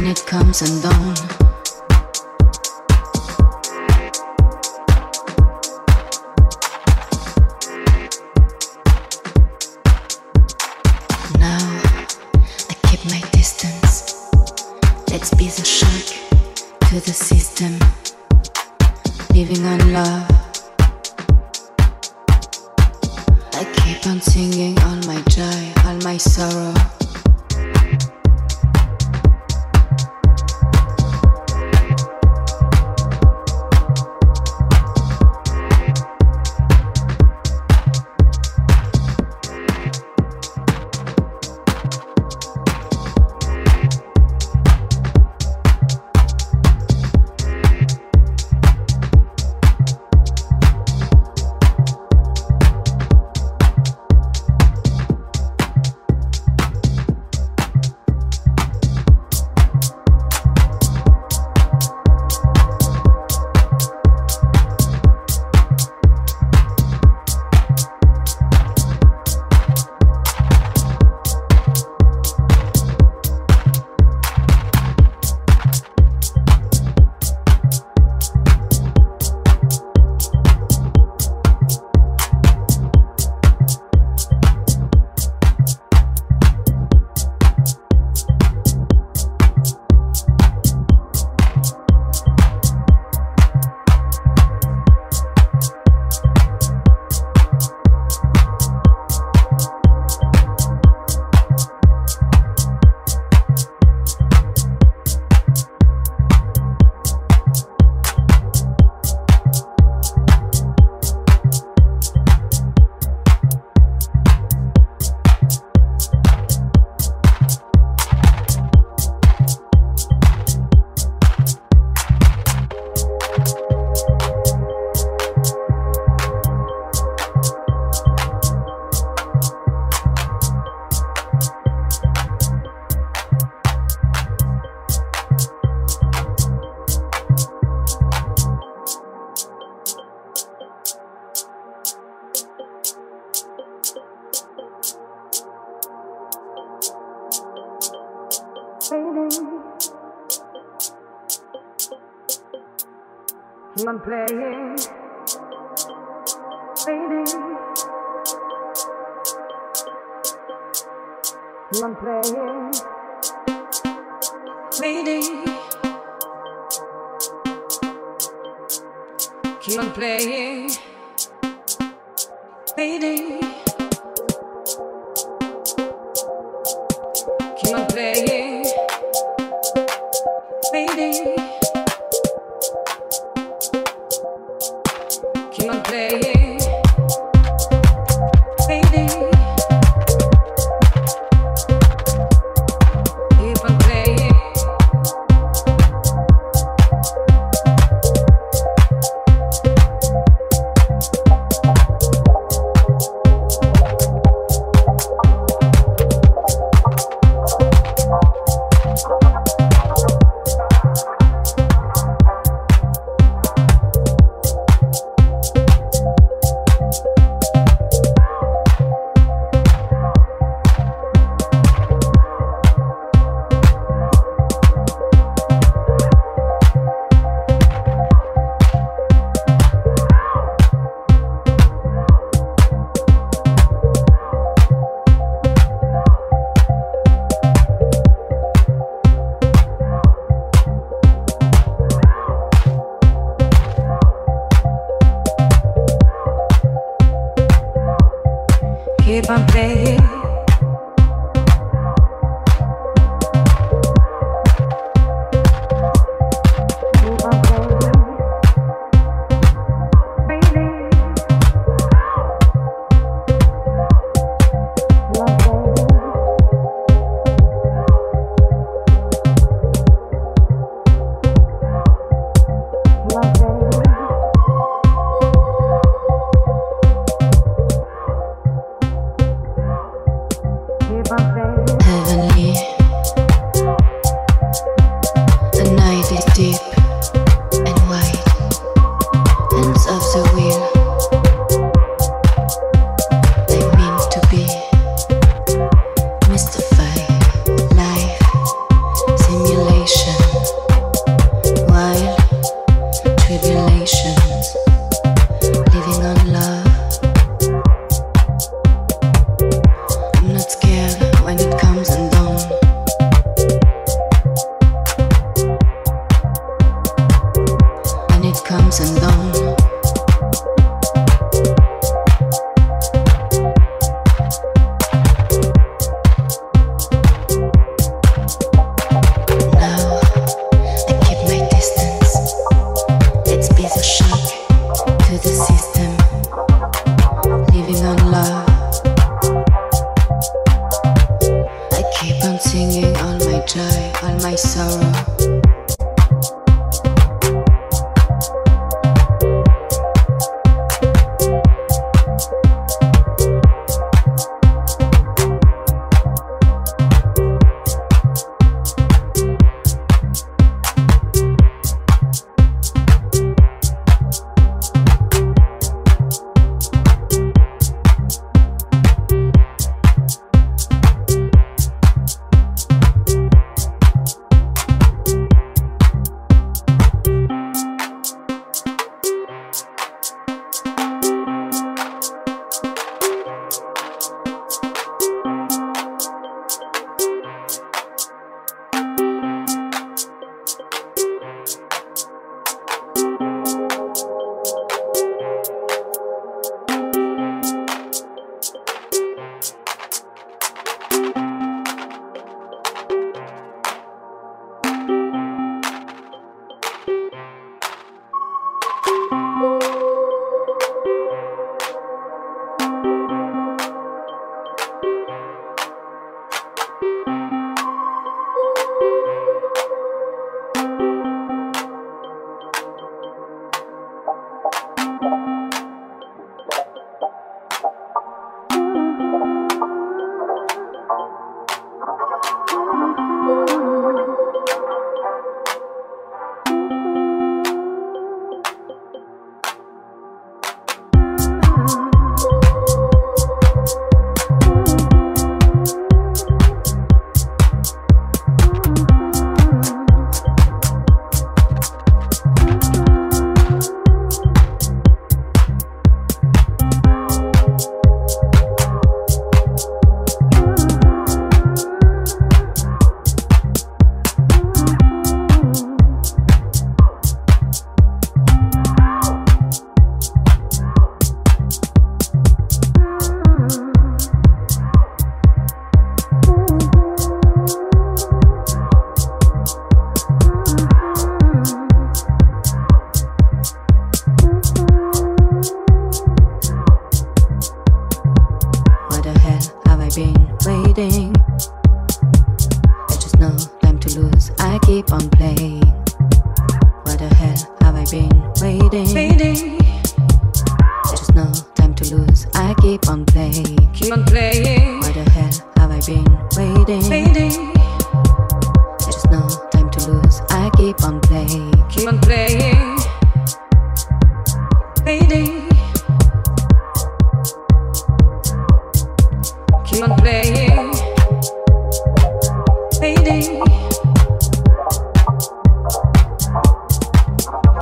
when it comes and gone. on playing, waiting. Keep on playing, waiting. Keep on playing, waiting. Keep on playing, waiting.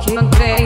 Sorrow.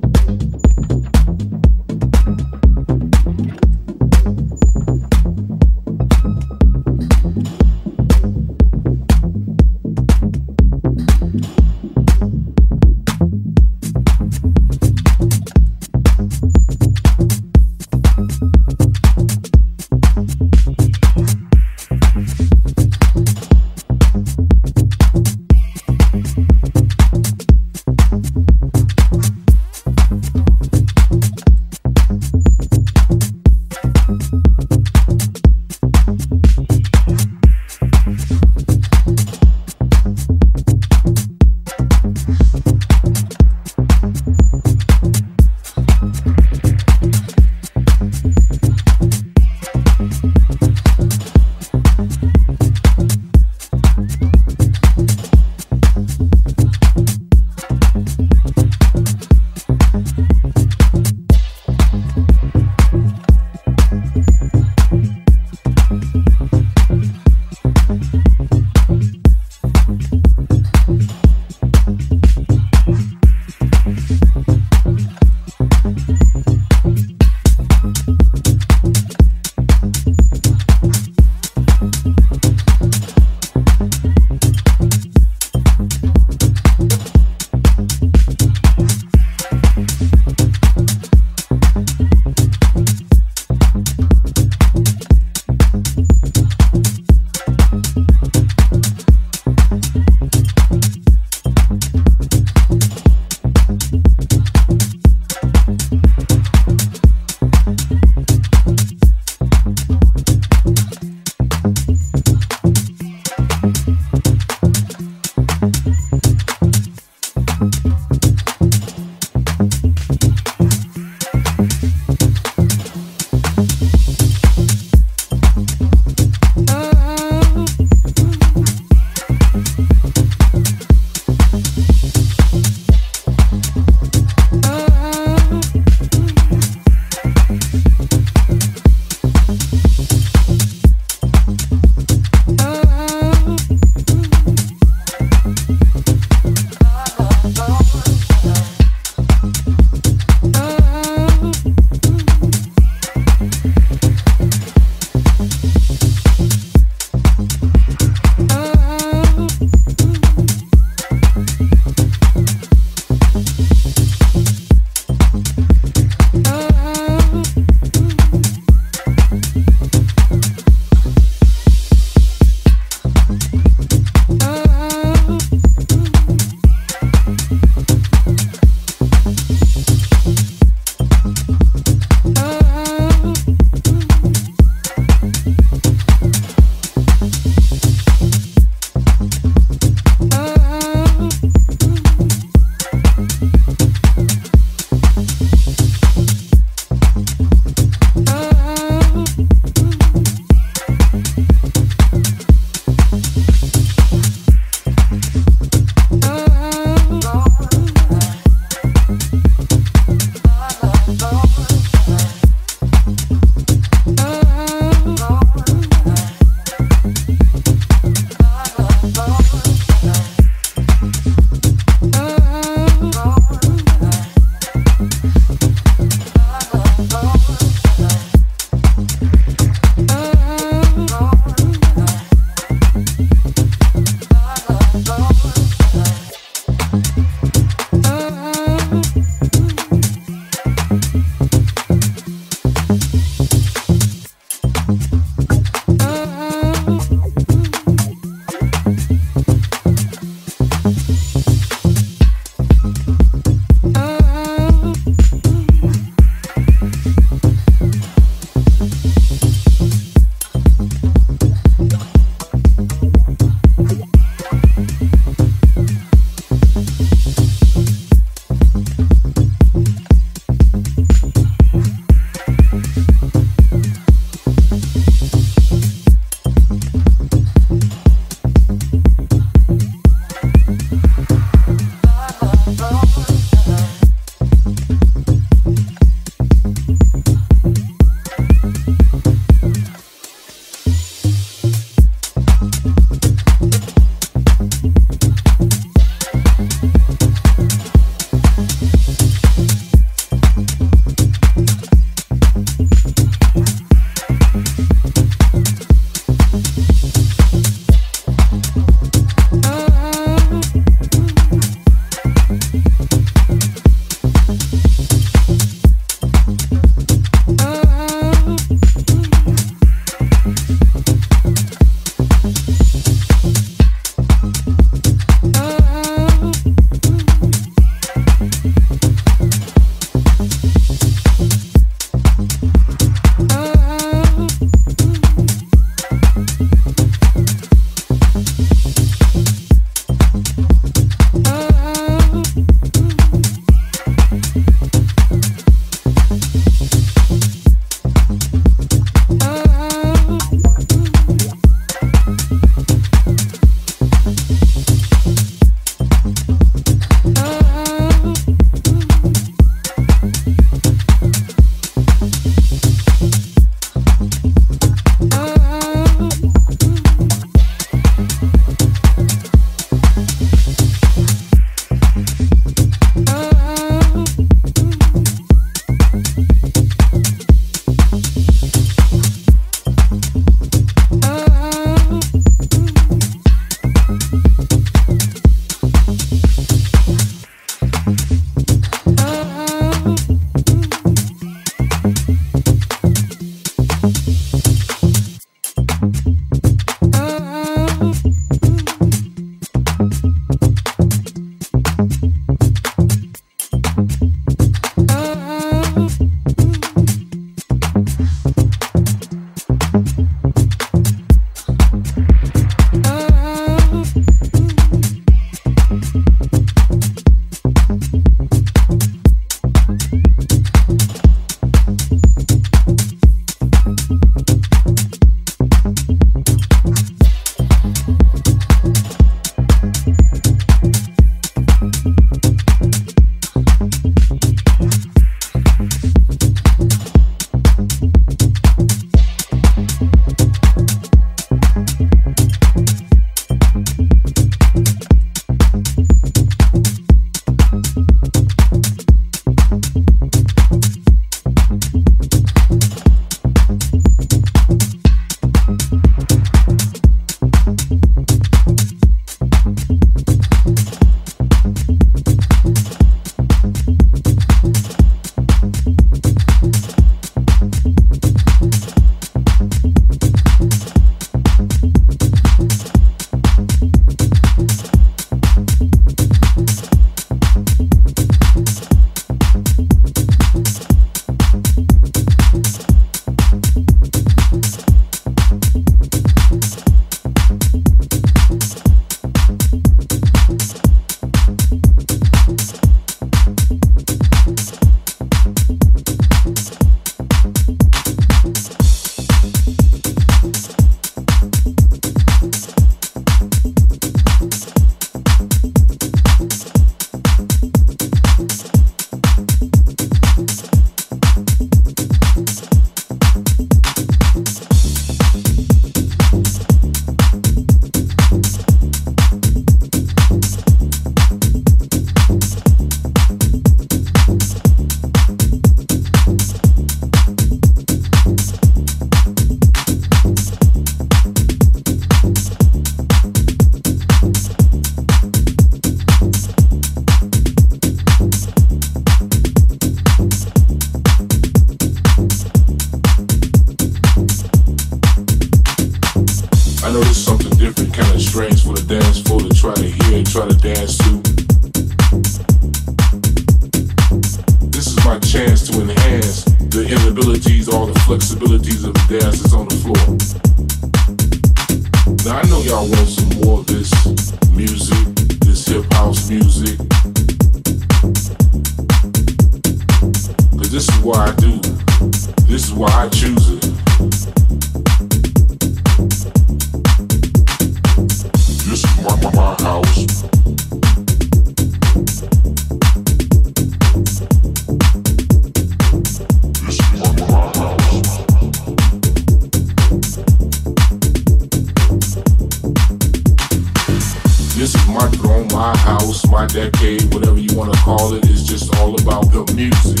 See,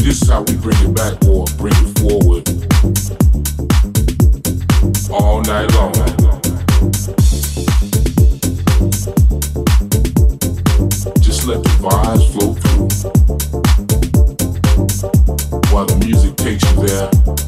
this is how we bring it back boy. bring it forward all night long. Just let the vibes flow through while the music takes you there.